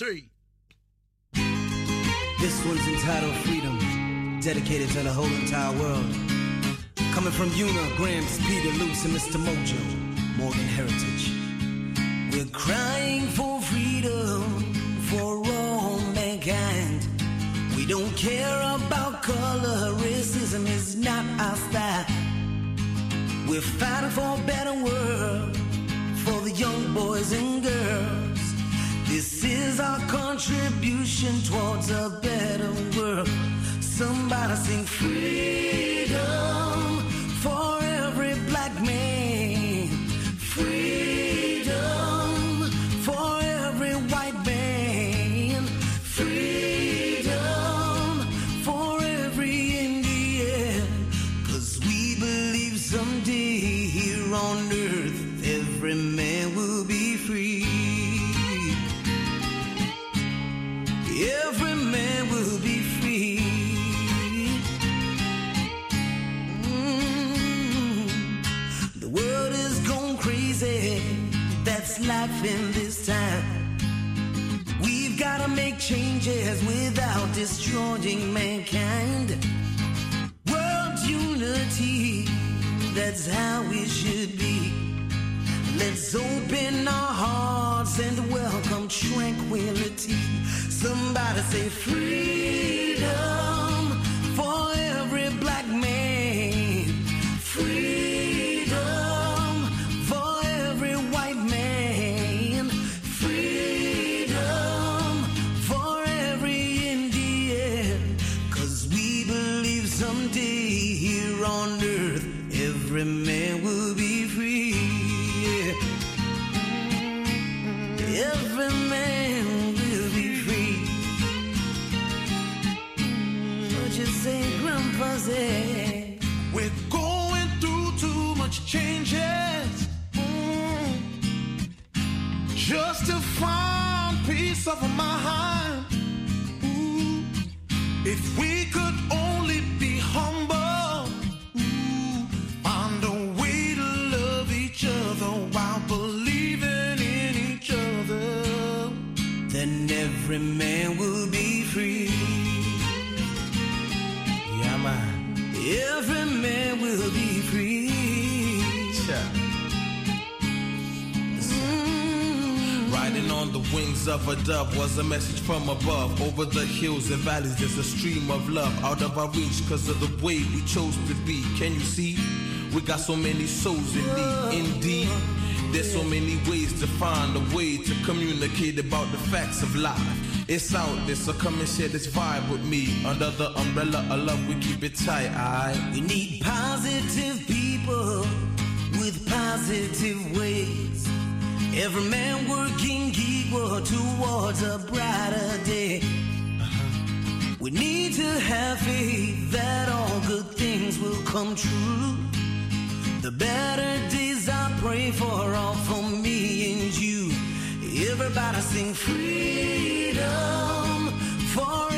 three. This one's entitled Freedom, dedicated to the whole entire world. Coming from Una, Gramps, Peetah, Lukes, and Mr. Mojo, Morgan Heritage. We're crying for freedom for all mankind. We don't care about color, racism is not our style. We're fighting for a better world for the young boys and girls. This is our contribution towards a better world. Somebody sing freedom for every black man. Changes without destroying mankind. World unity, that's how it should be. Let's open our hearts and welcome tranquility. Somebody say freedom wings of a dove was a message from above. Over the hills and valleys, there's a stream of love out of our reach because of the way we chose to be. Can you see? We got so many souls in need. Indeed, there's so many ways to find a way to communicate about the facts of life. It's out there, so come and share this vibe with me. Under the umbrella of love, we keep it tight, aight? We need positive people with positive ways. Every man working towards a brighter day. We need to have faith that all good things will come true. The better days I pray for all for me and you. Everybody sing freedom for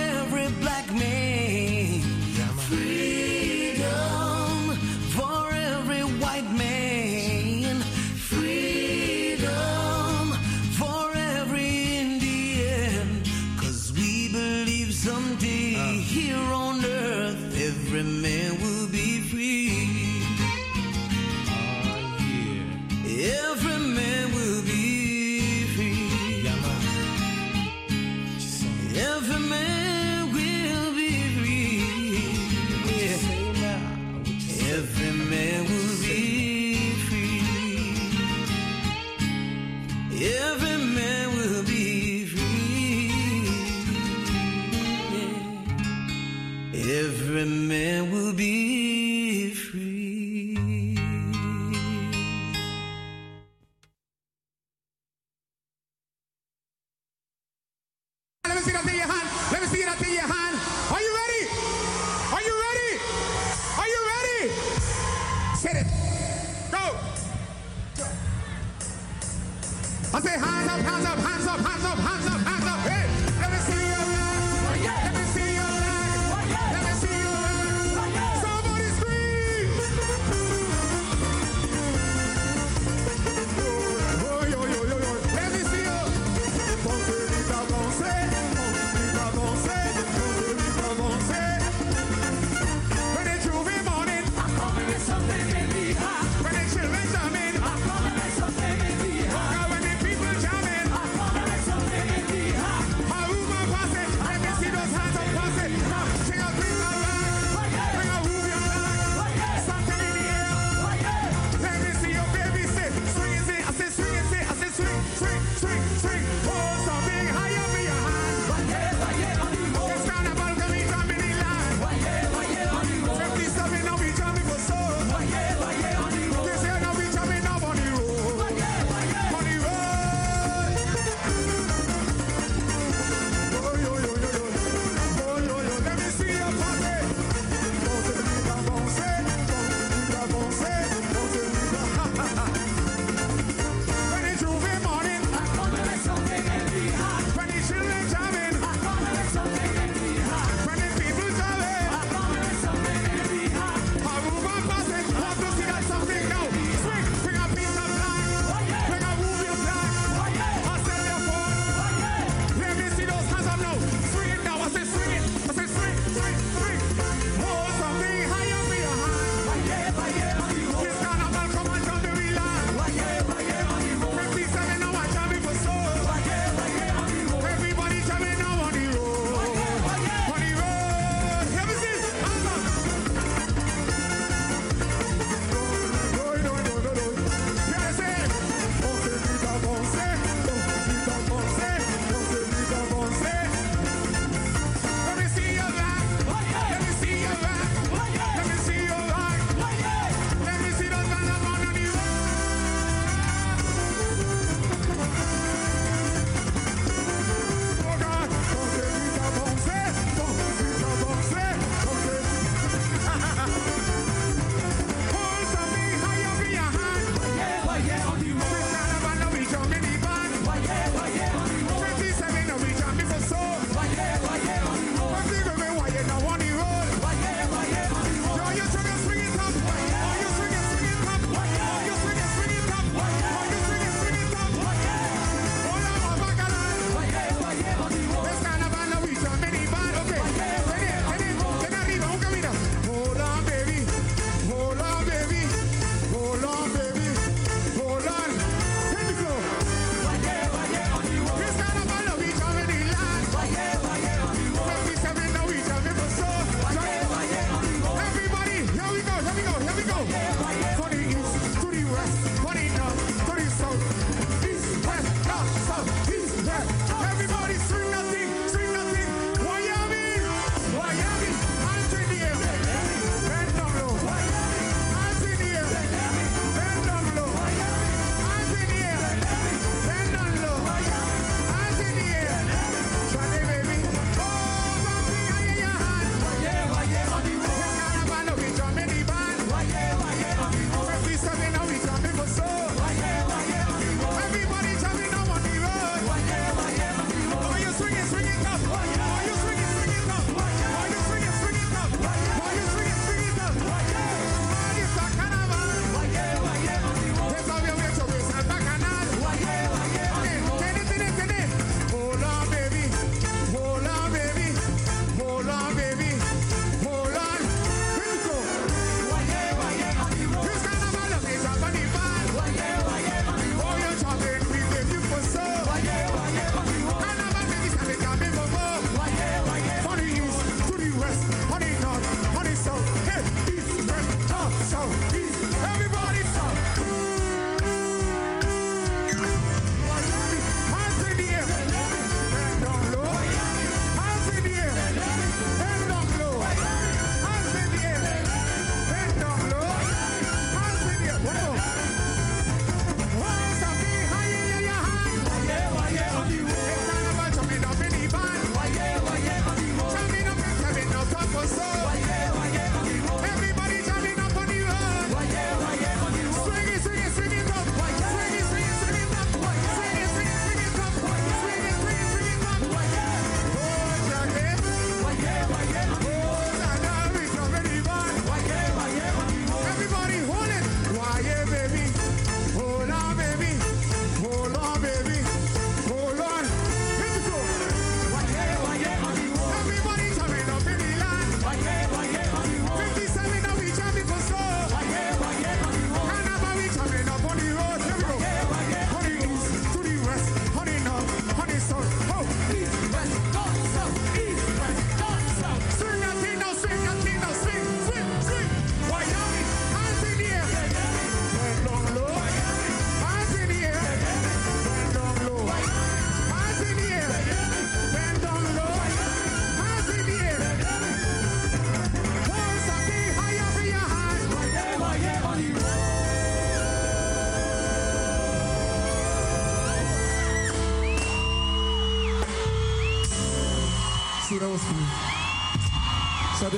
see, that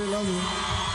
love you.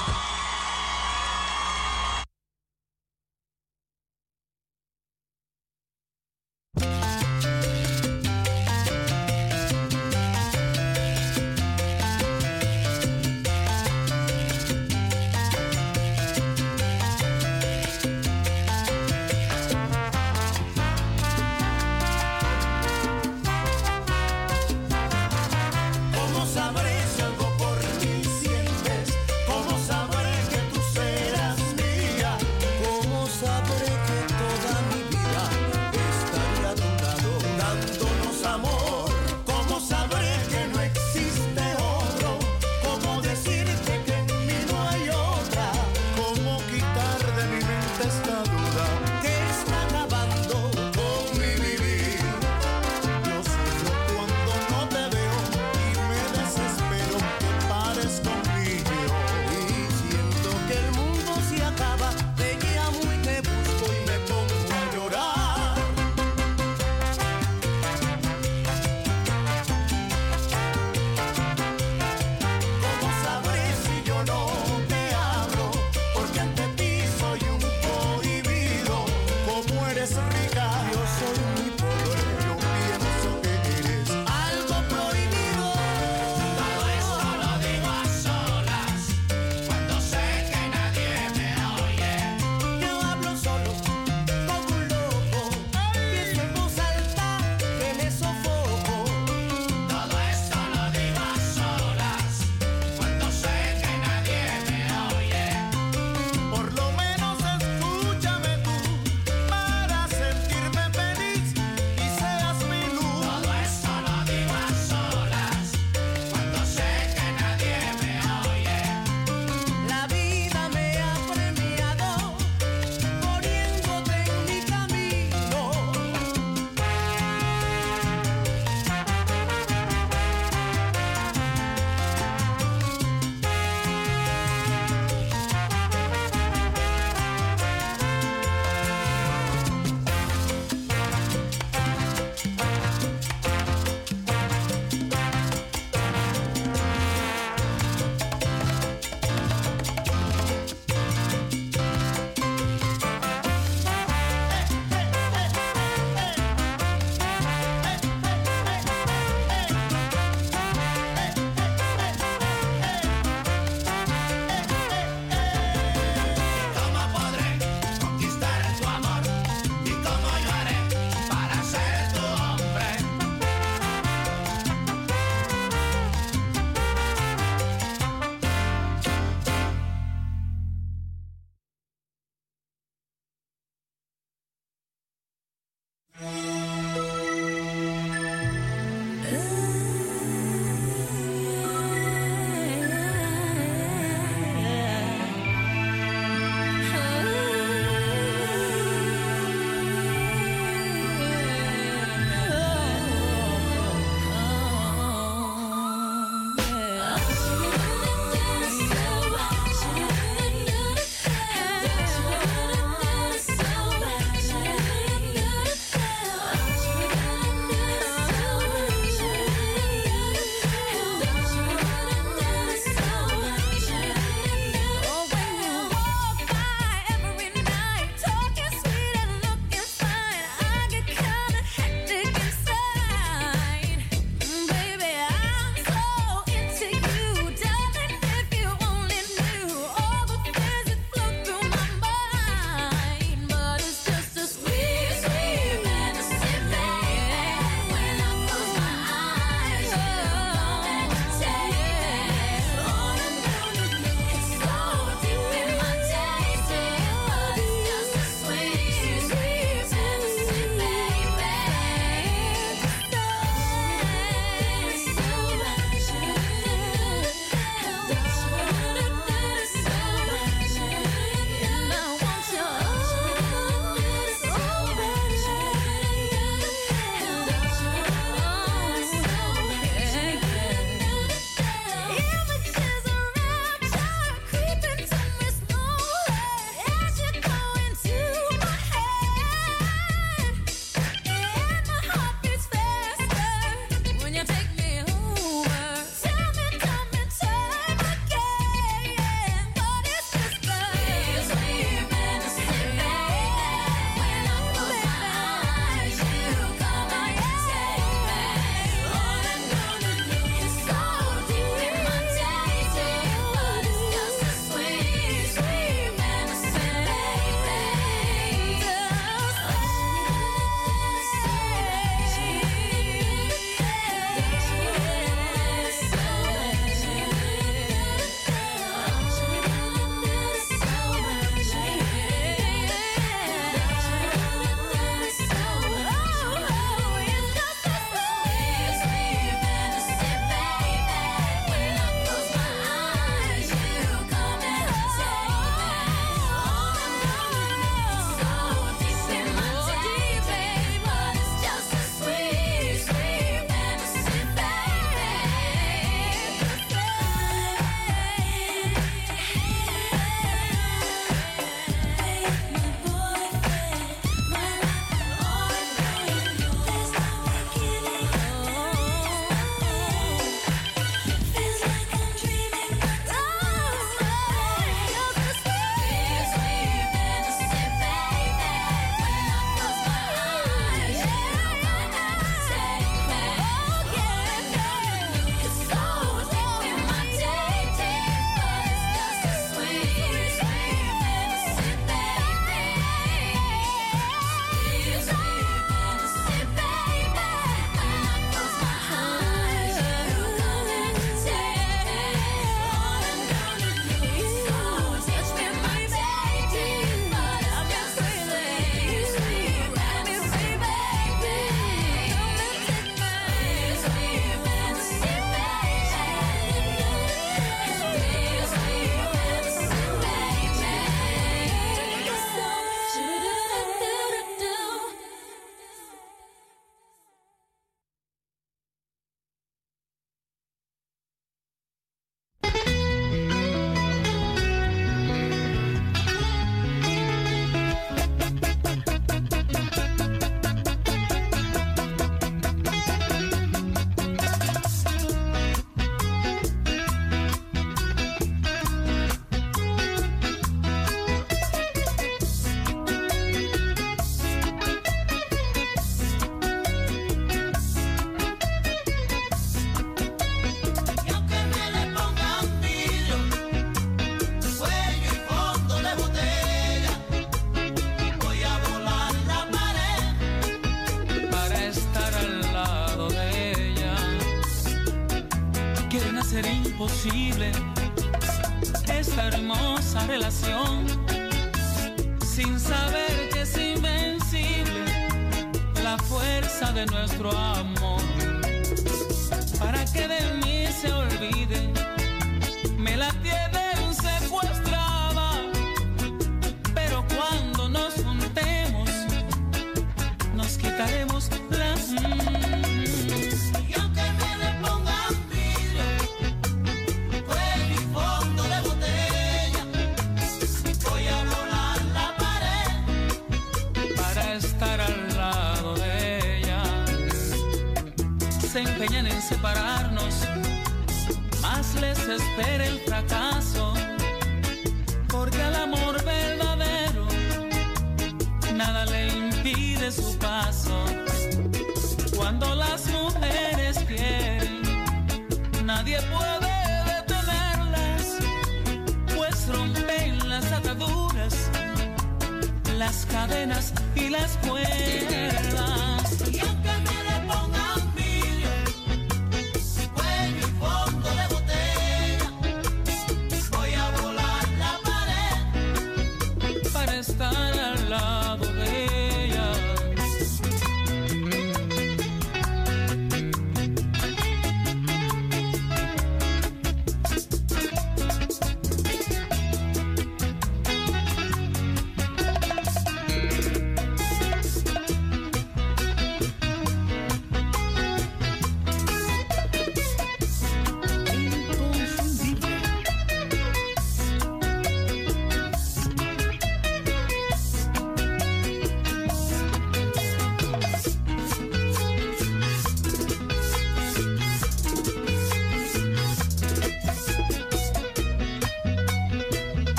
separar.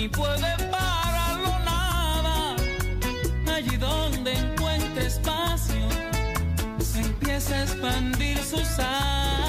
ni puede pararlo nada. Allí donde encuentra espacio, se empieza a expandir su sal.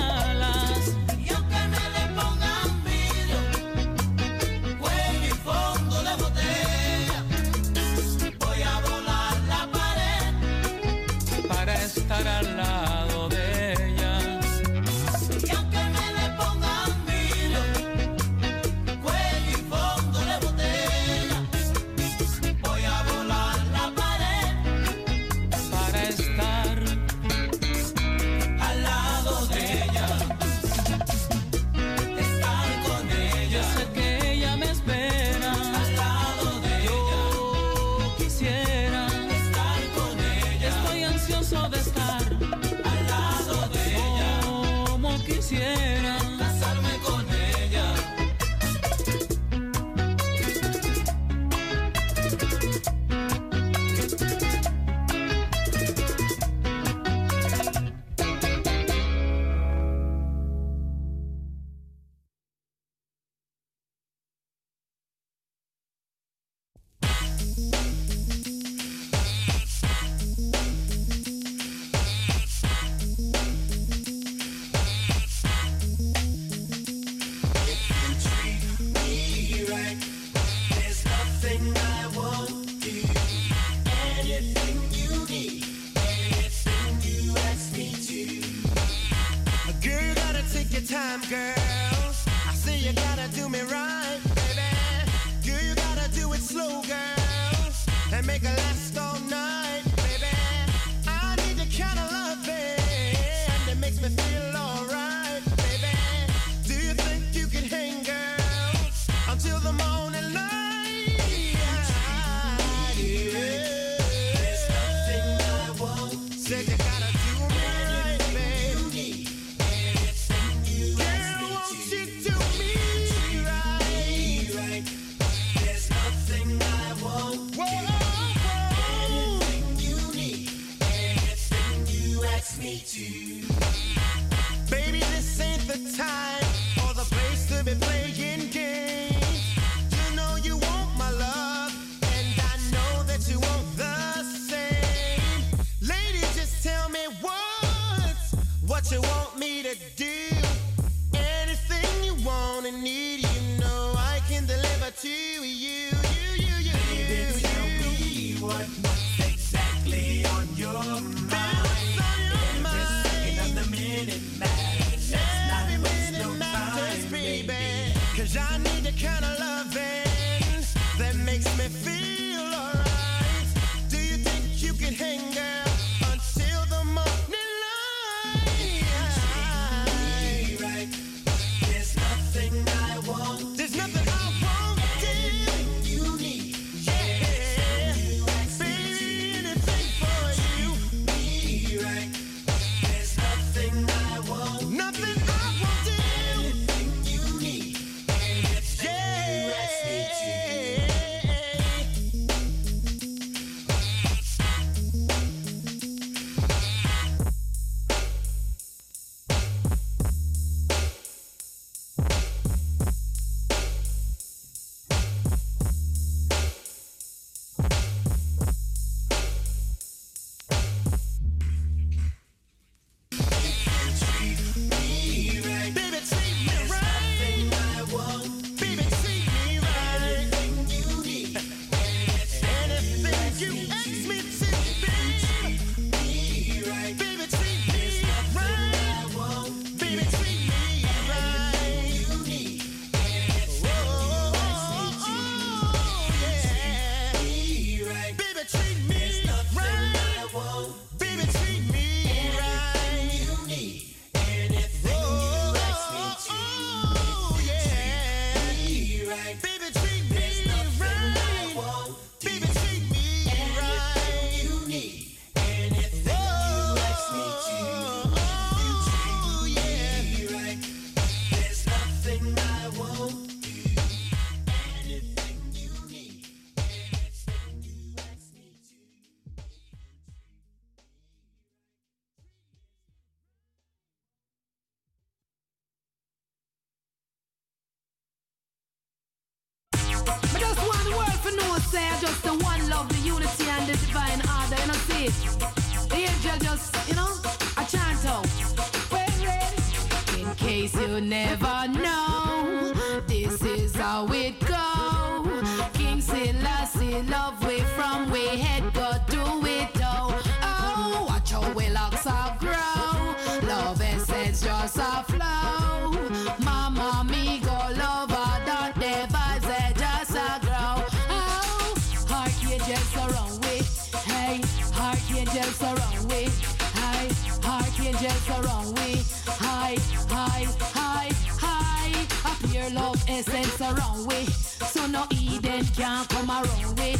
Around we, so no Eden can't come around we.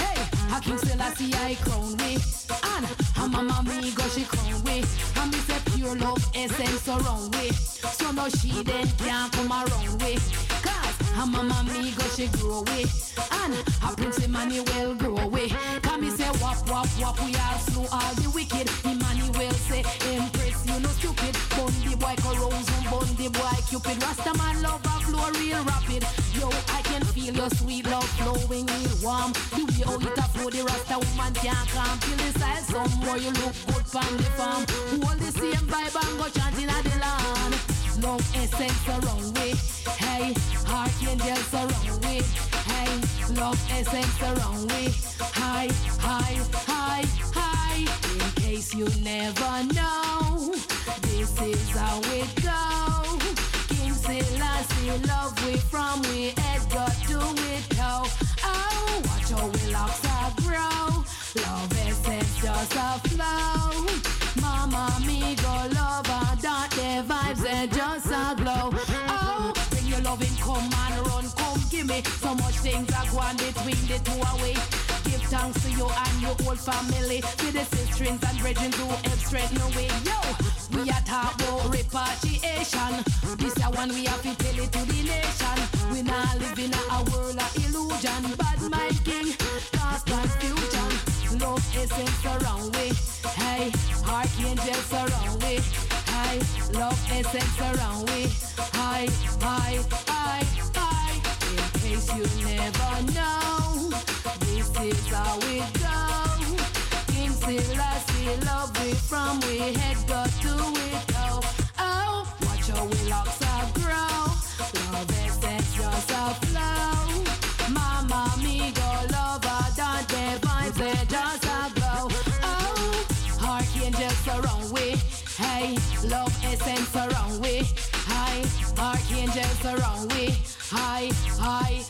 Hey, a king Selassie I see I crown we, and a mama me go she crown we, and me say pure love essence around we, so no she then can't come around we. Cause a mama me go she grow we, and a prince Emmanuel grow we. Come me say wap wap wap we all slew all the wicked. Emmanuel say impress you no stupid. Bun the boy corrosion, bun the boy cupid. Rasta man love a flow real rapid. Yo, I can feel your sweet love flowing real warm. The way how it a flow, the Rasta woman can't calm. Feel some more you look good from the farm. Hold the same vibe and go chanting at the land. Love essence around we, hey. Archangels around we, hey. Love essence around we, hi, hi, hi, hi. Case you never know, this is how it go. King Selassie, love we from we head got to it go. Oh, watch how we locks are grow. Love essence just a flow. Mama, me go love that the vibes and just a glow. Oh, bring your loving, come and run, come give me. So much things are going between the two away. Thanks to you and your whole family. To the sisters and brethren who help straighten away. Yo, we are talk about repatriation. This a one we have to tell it to the nation. We not live in a world of illusion. Bad mind king, and future. Love essence around we. Hey, archangels around we. Hey, love essence around we. Hi, hi, hi, hi. In case you never know, is how it go. King Selassie, love we from we head got to it go. Oh, watch how we locks are grow. Love essence just a flow. Mama, me go love don't the vibes they just a glow. Oh, archangels around we, hey, love essence around we, hi, archangels around we, hi, hi,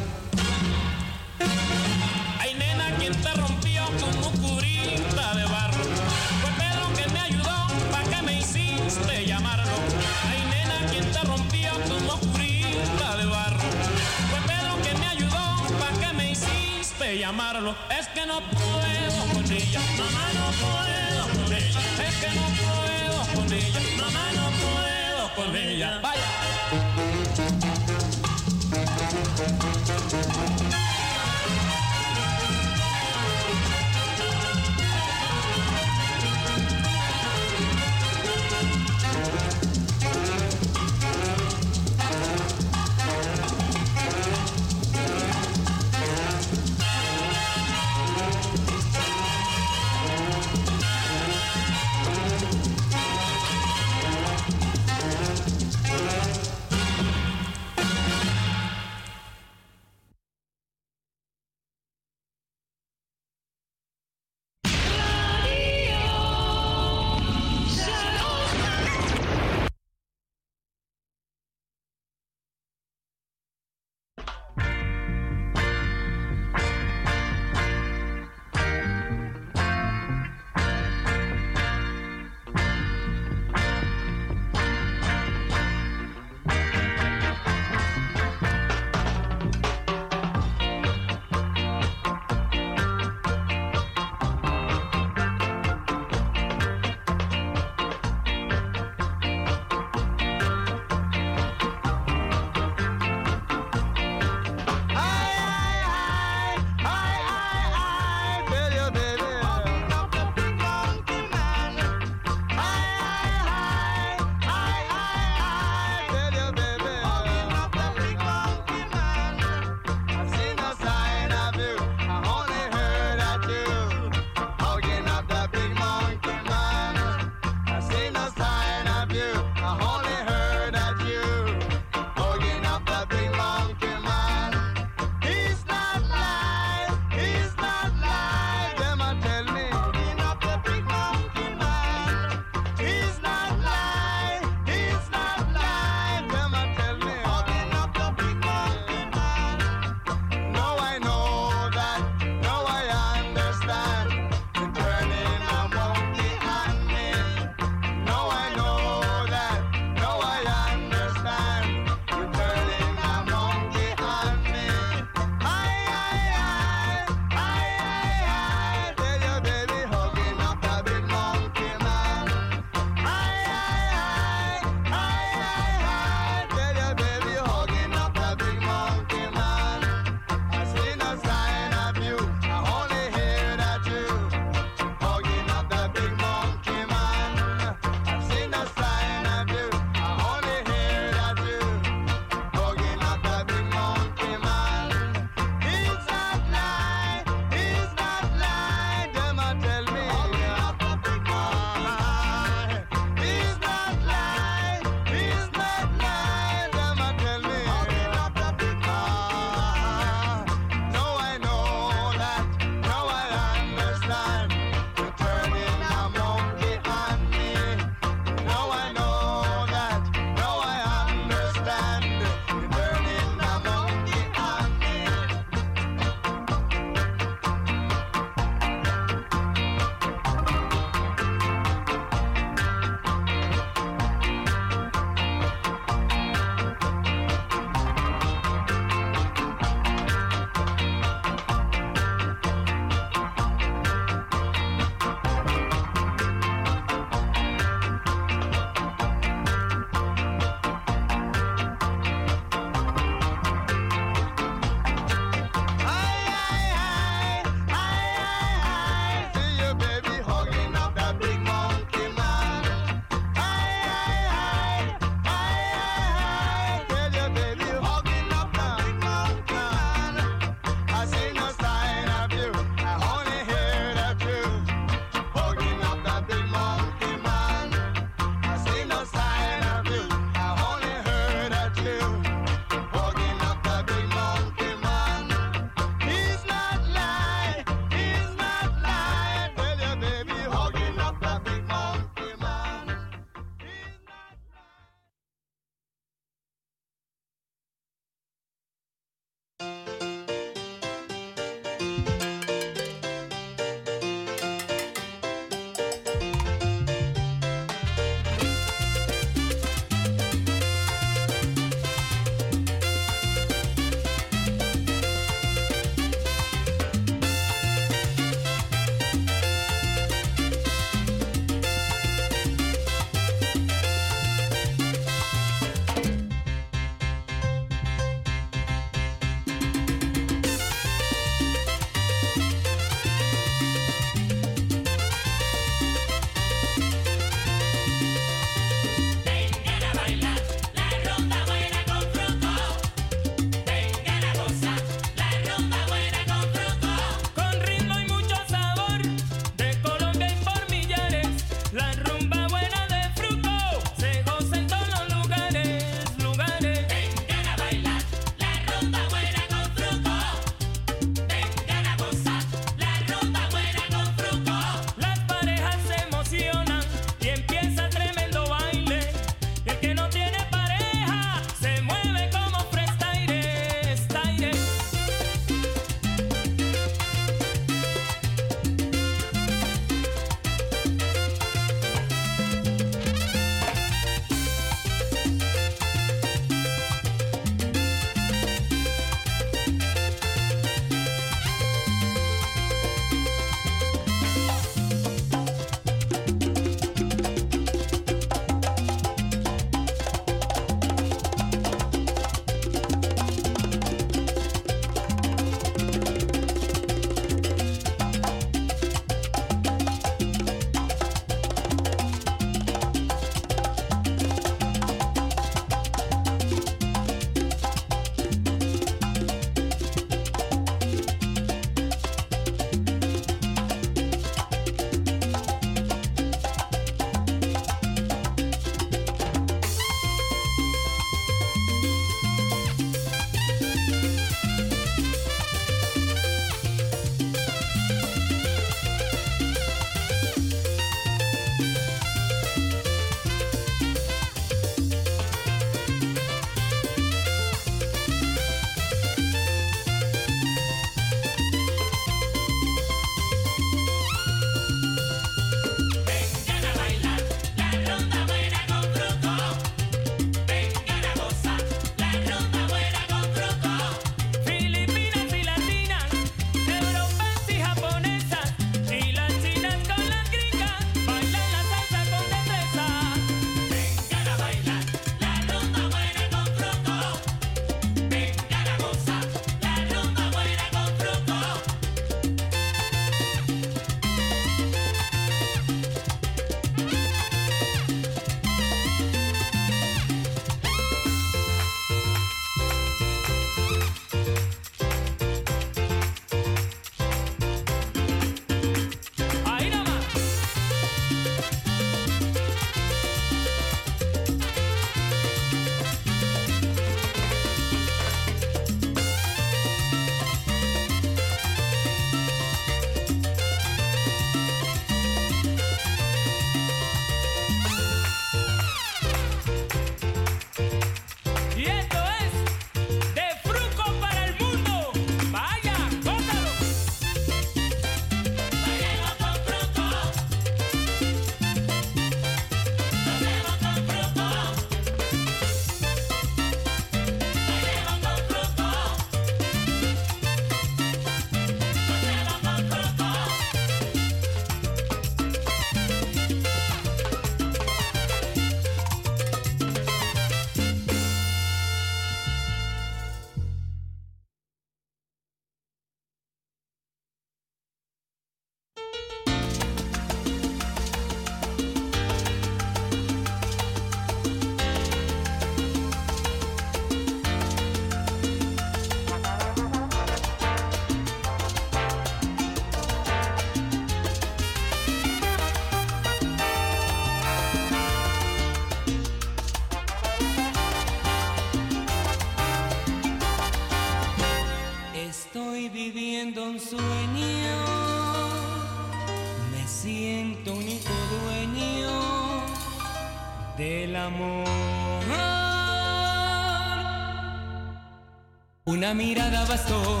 Una mirada bastó,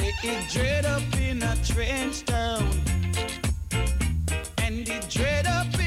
say dread up in a trench town, and he dread up.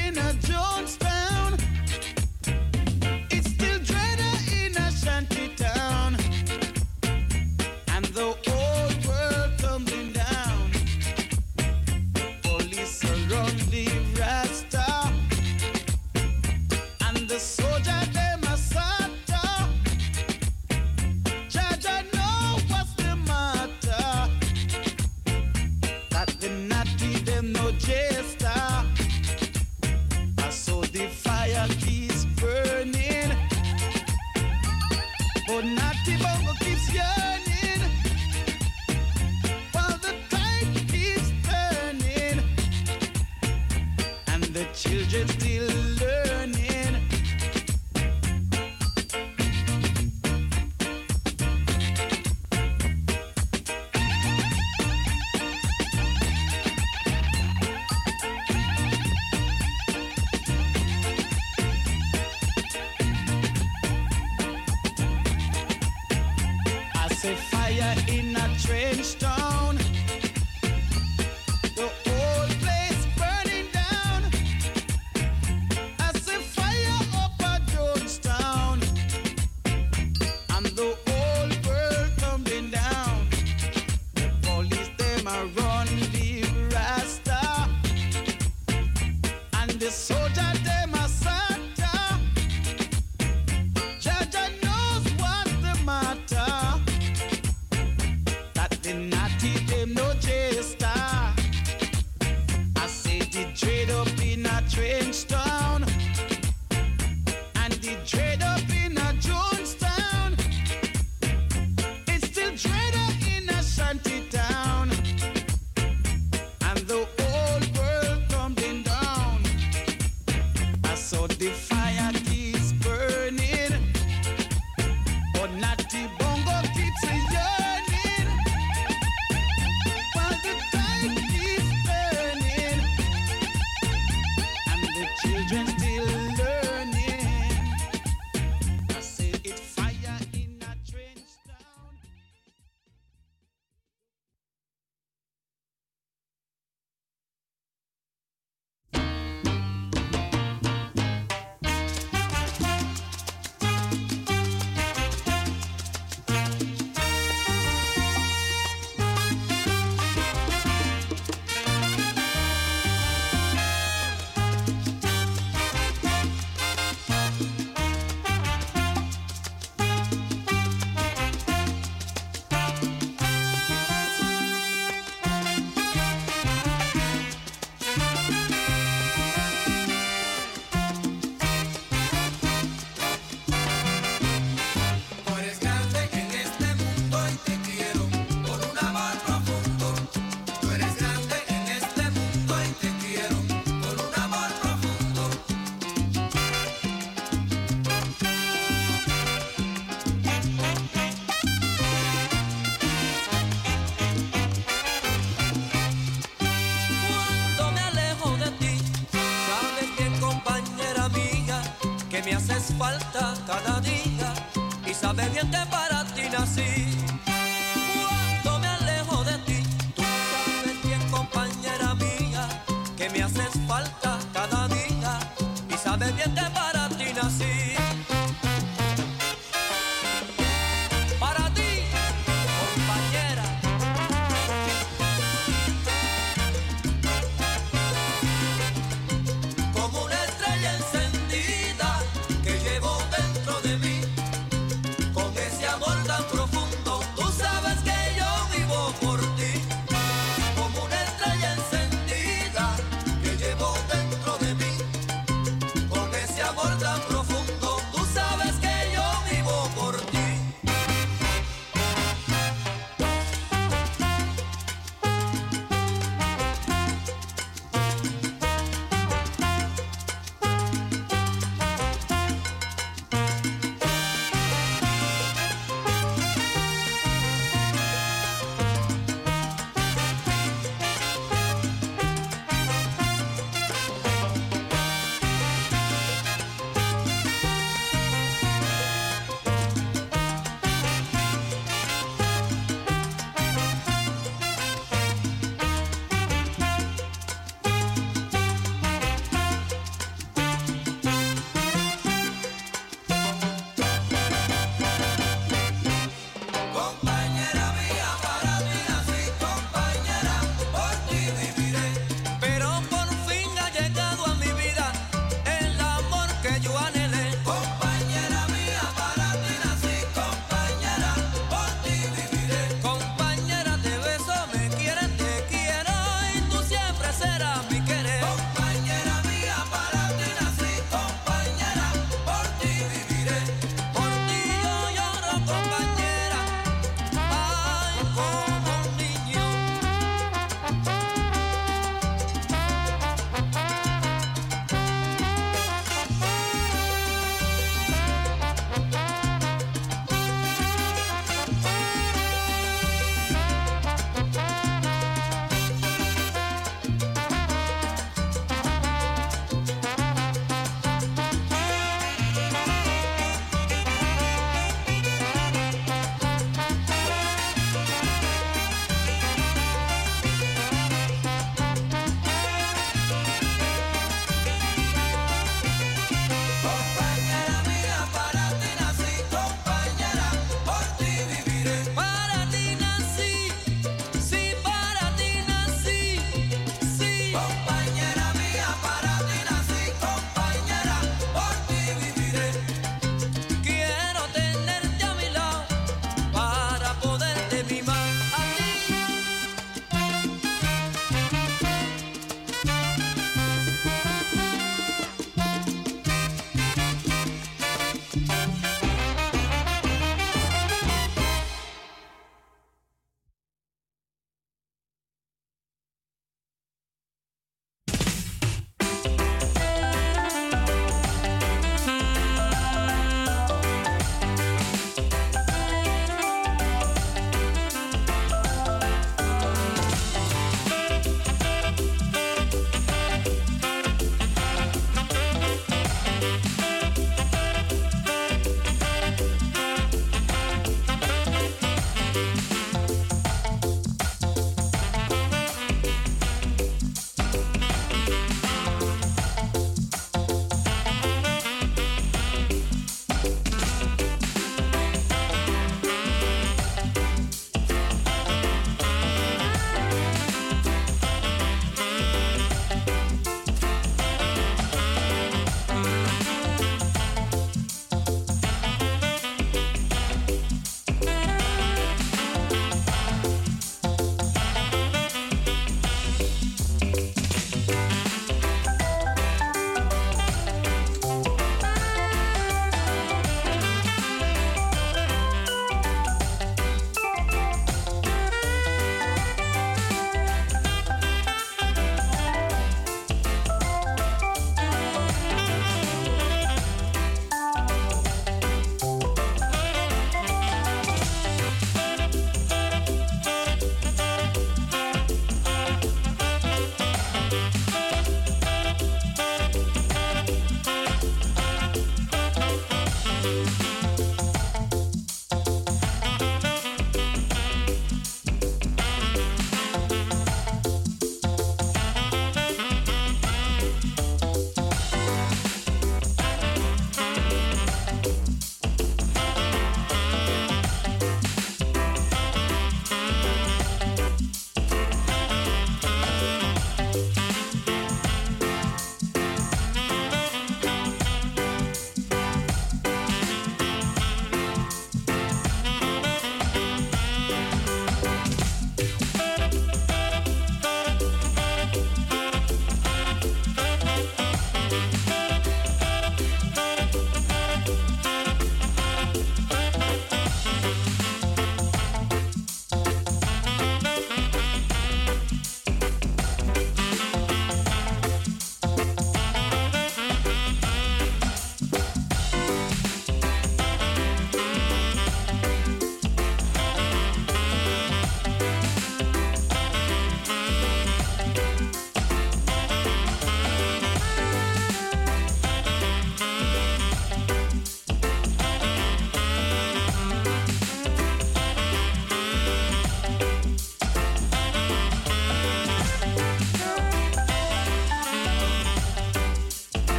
Haces falta cada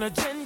want a gentle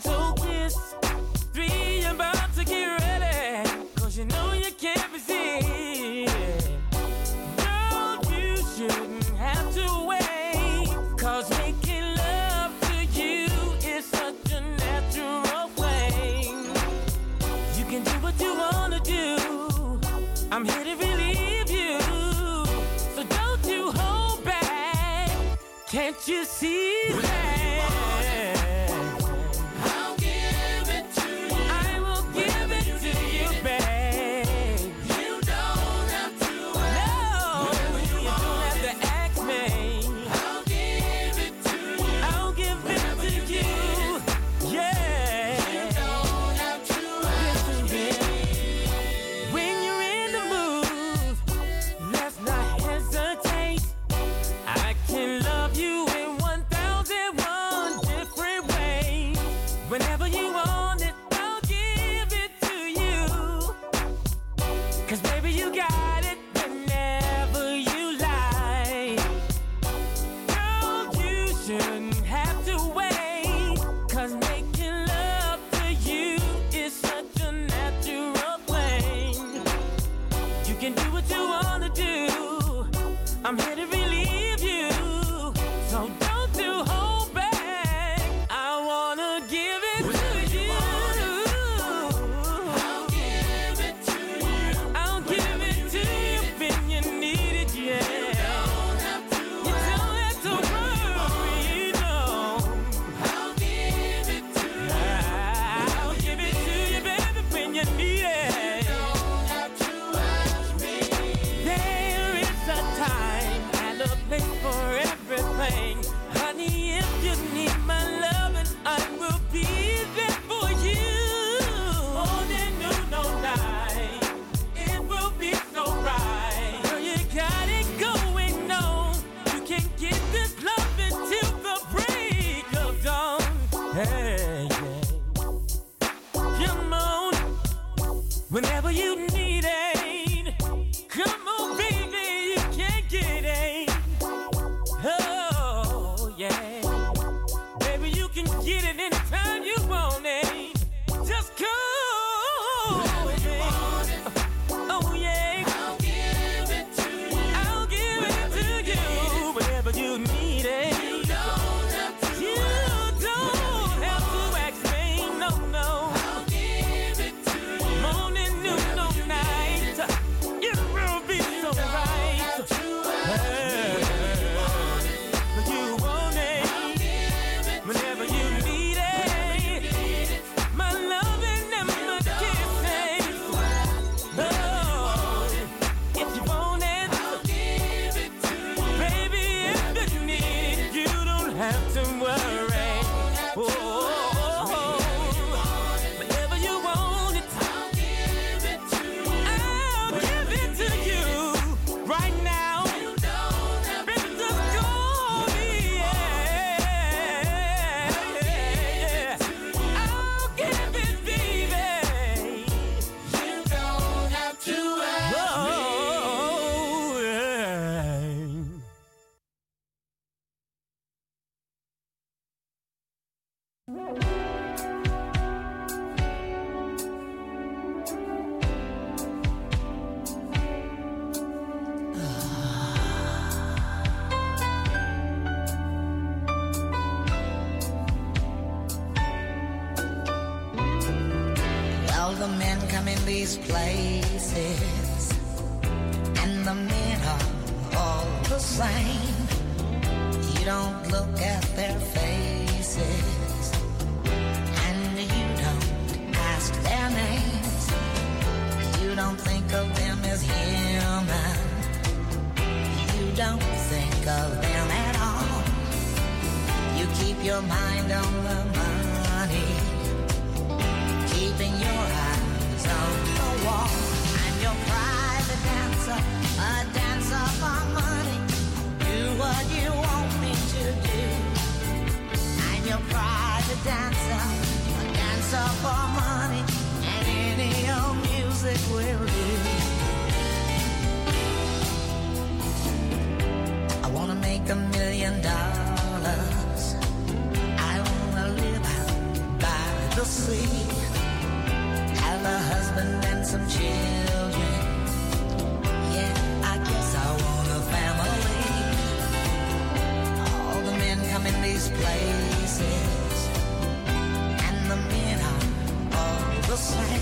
the same.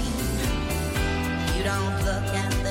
You don't look at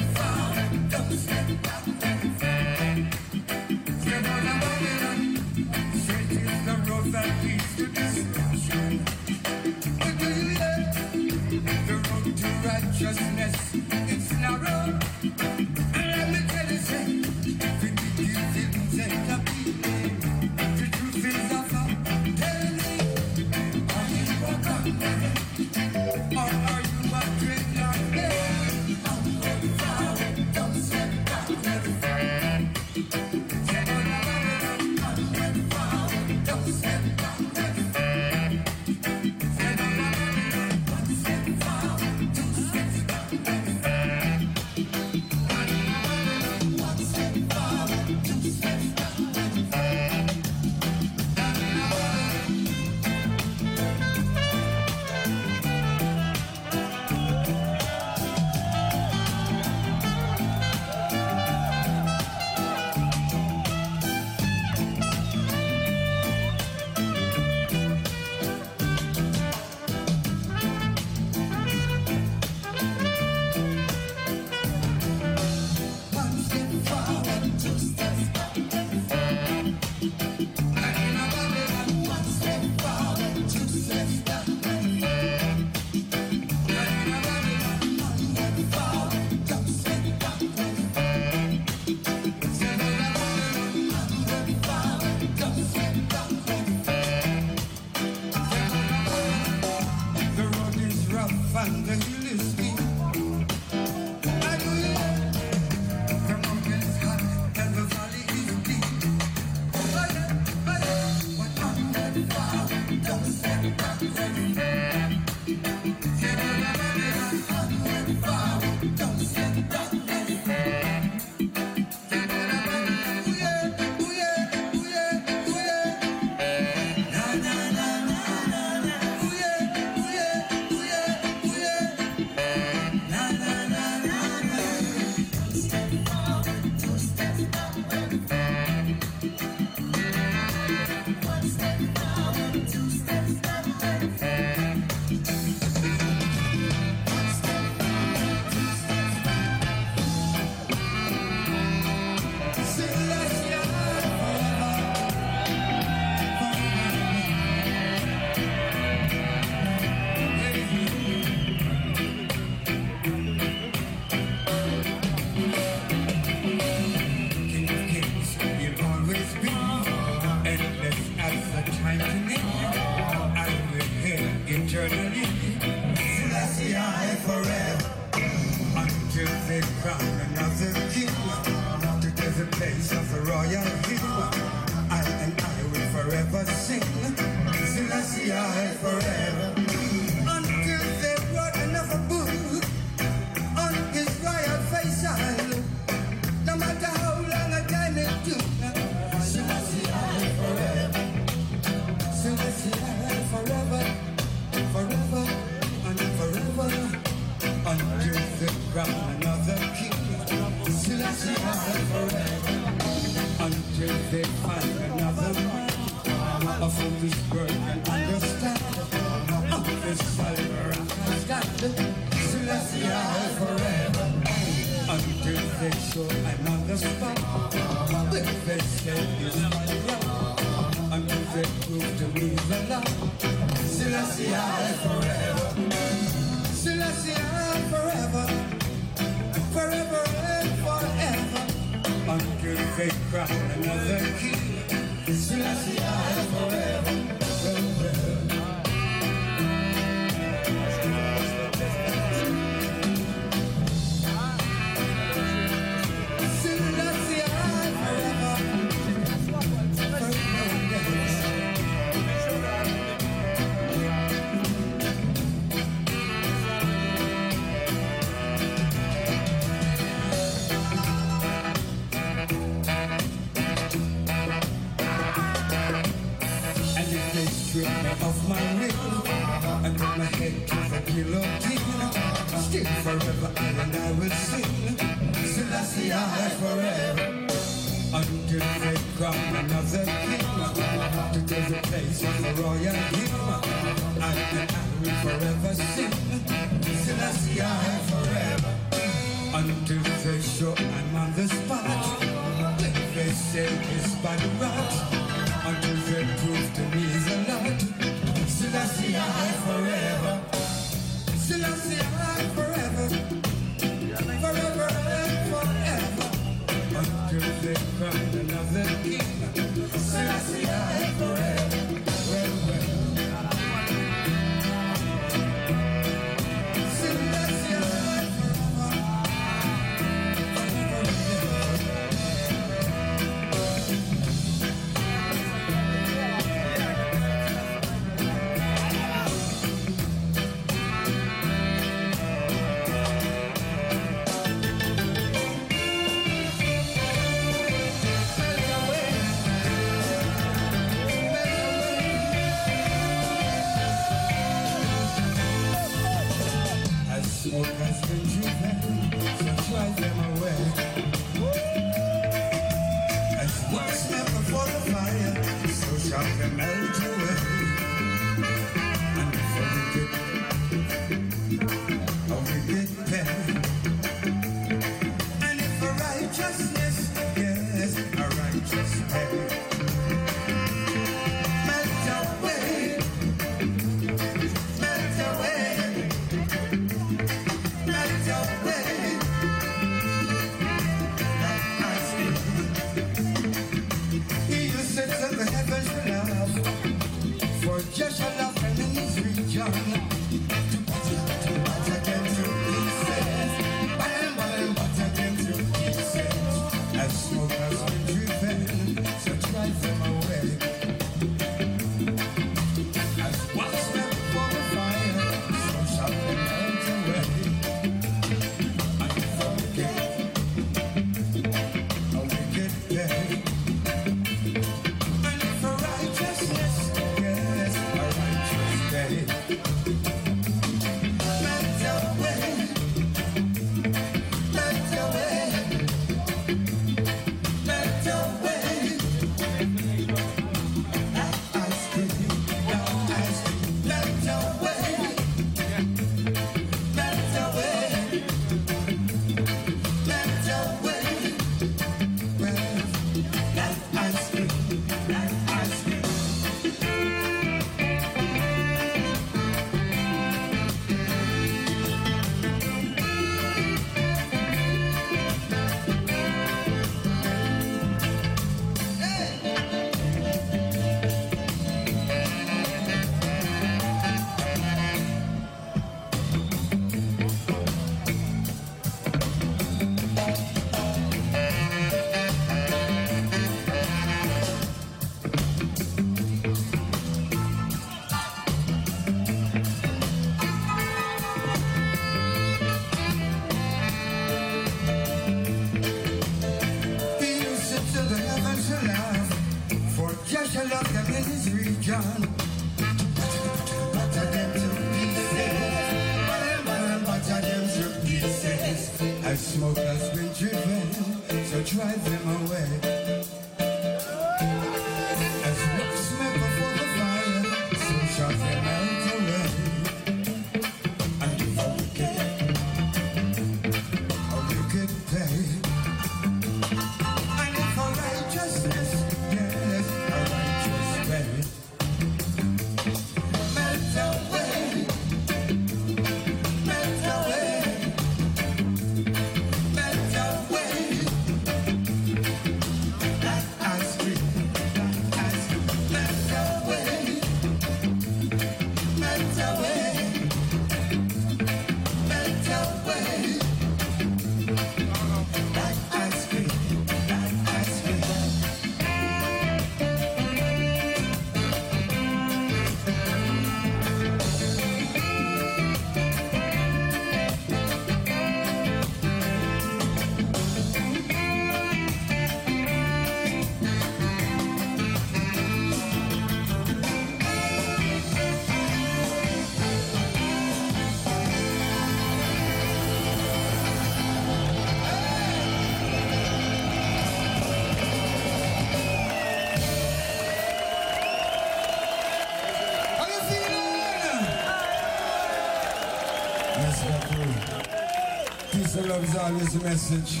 on a message.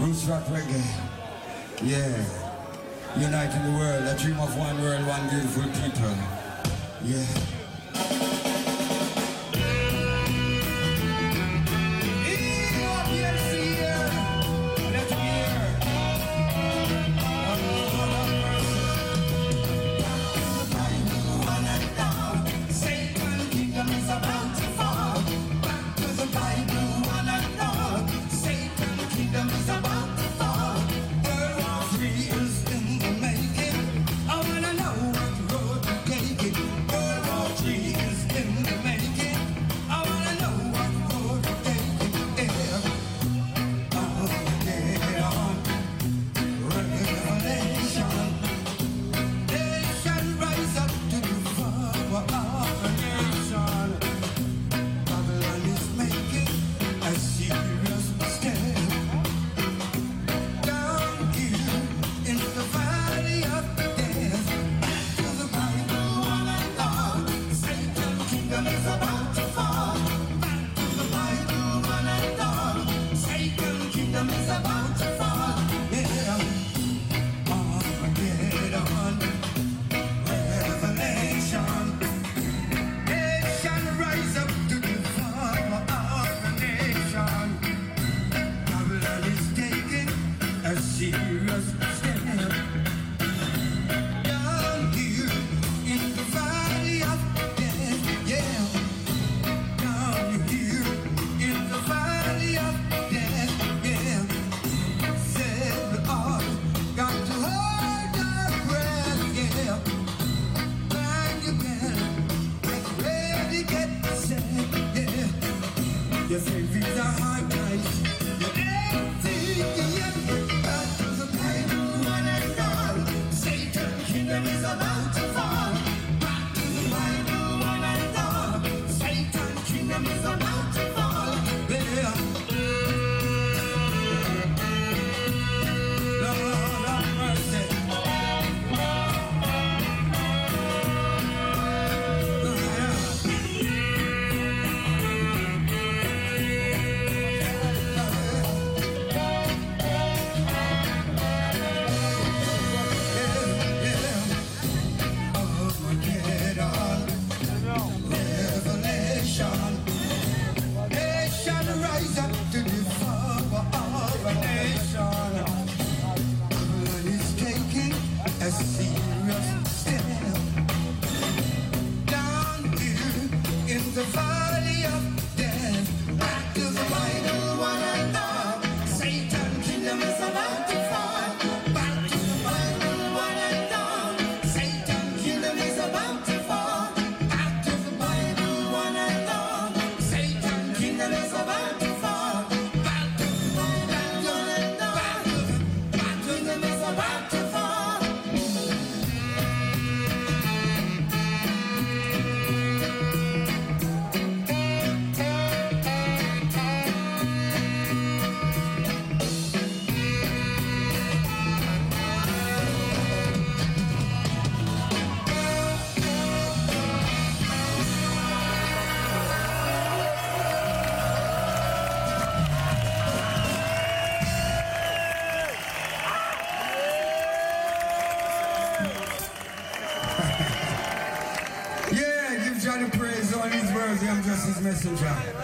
Roots Rock Reggae. Yeah. Uniting the world, a dream of one world, one beautiful people. Yeah. Us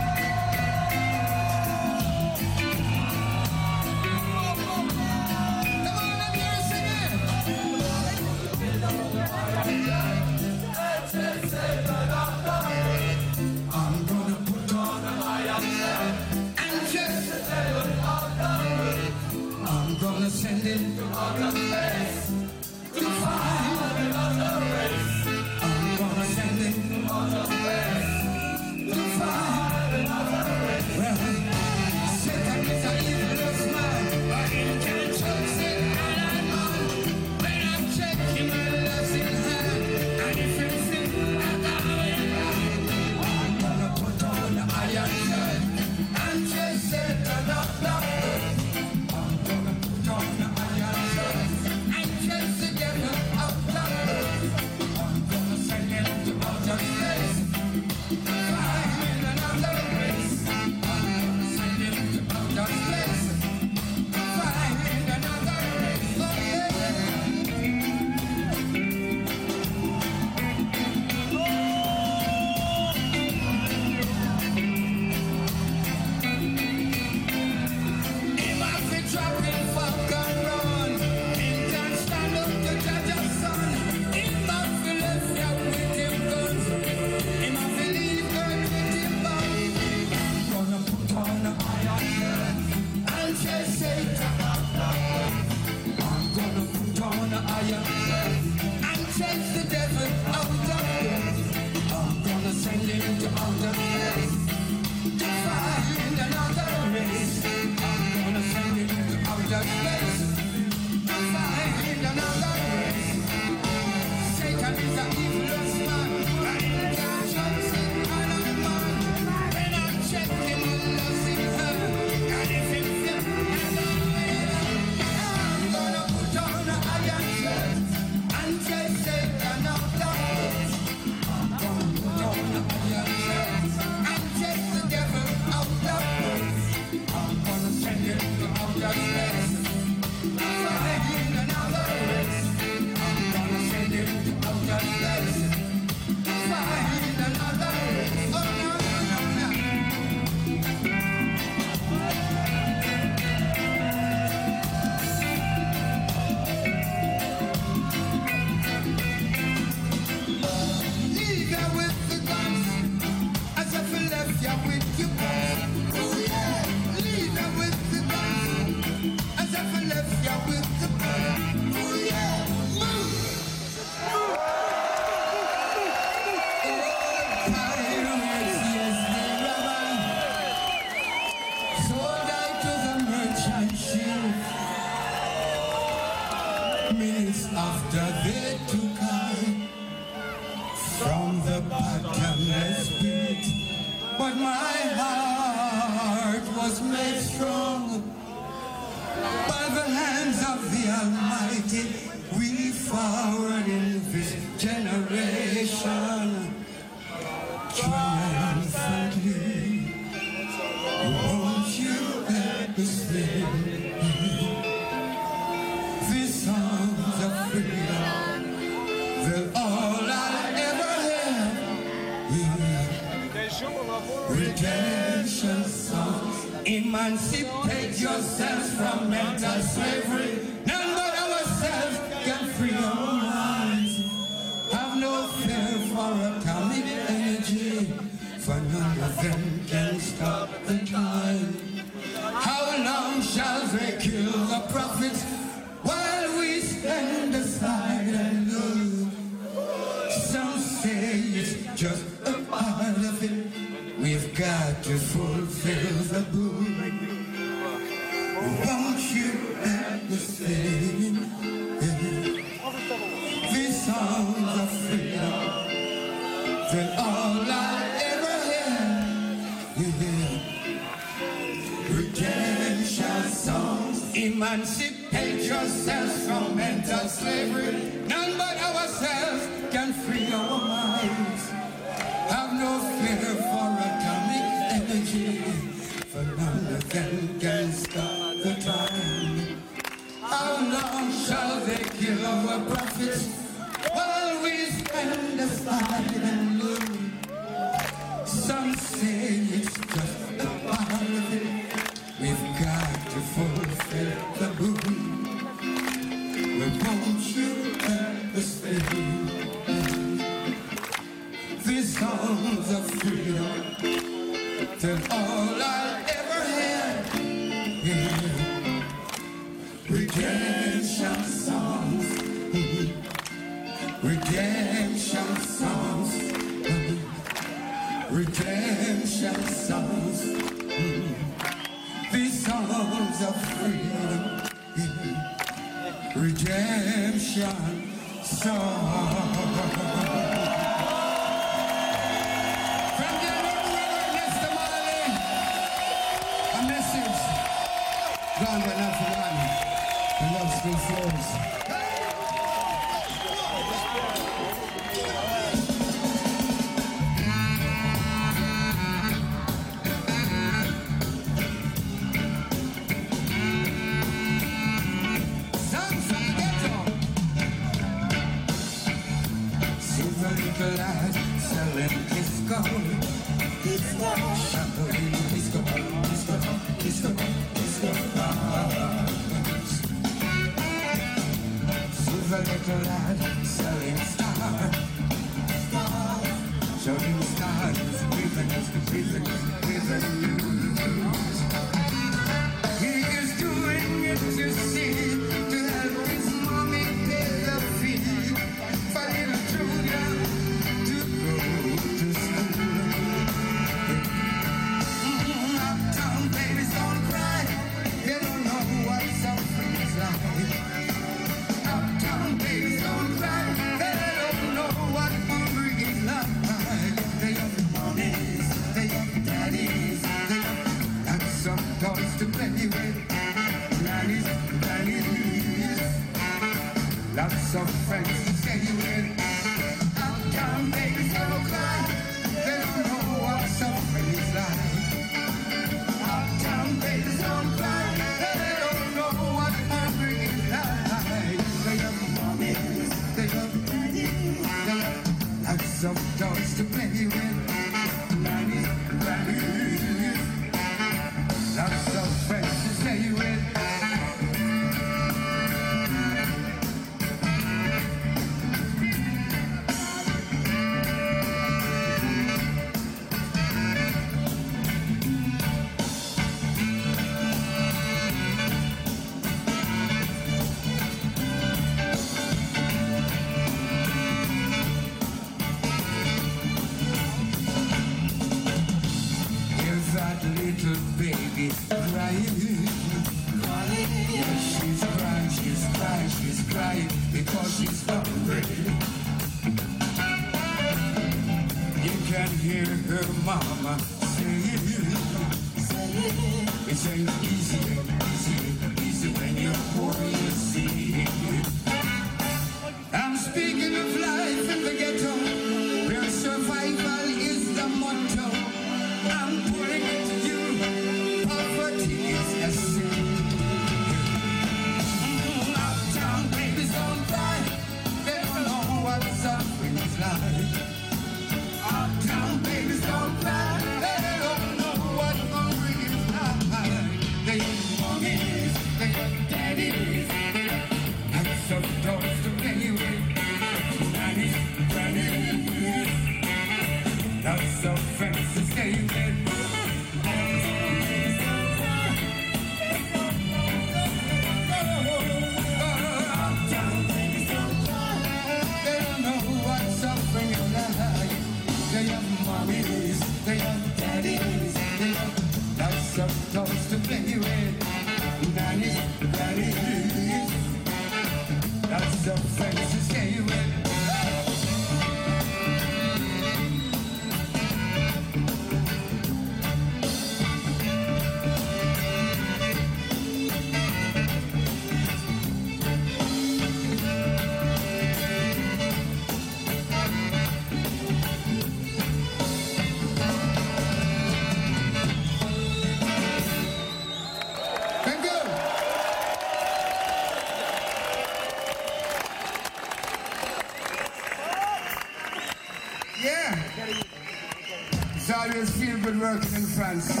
France.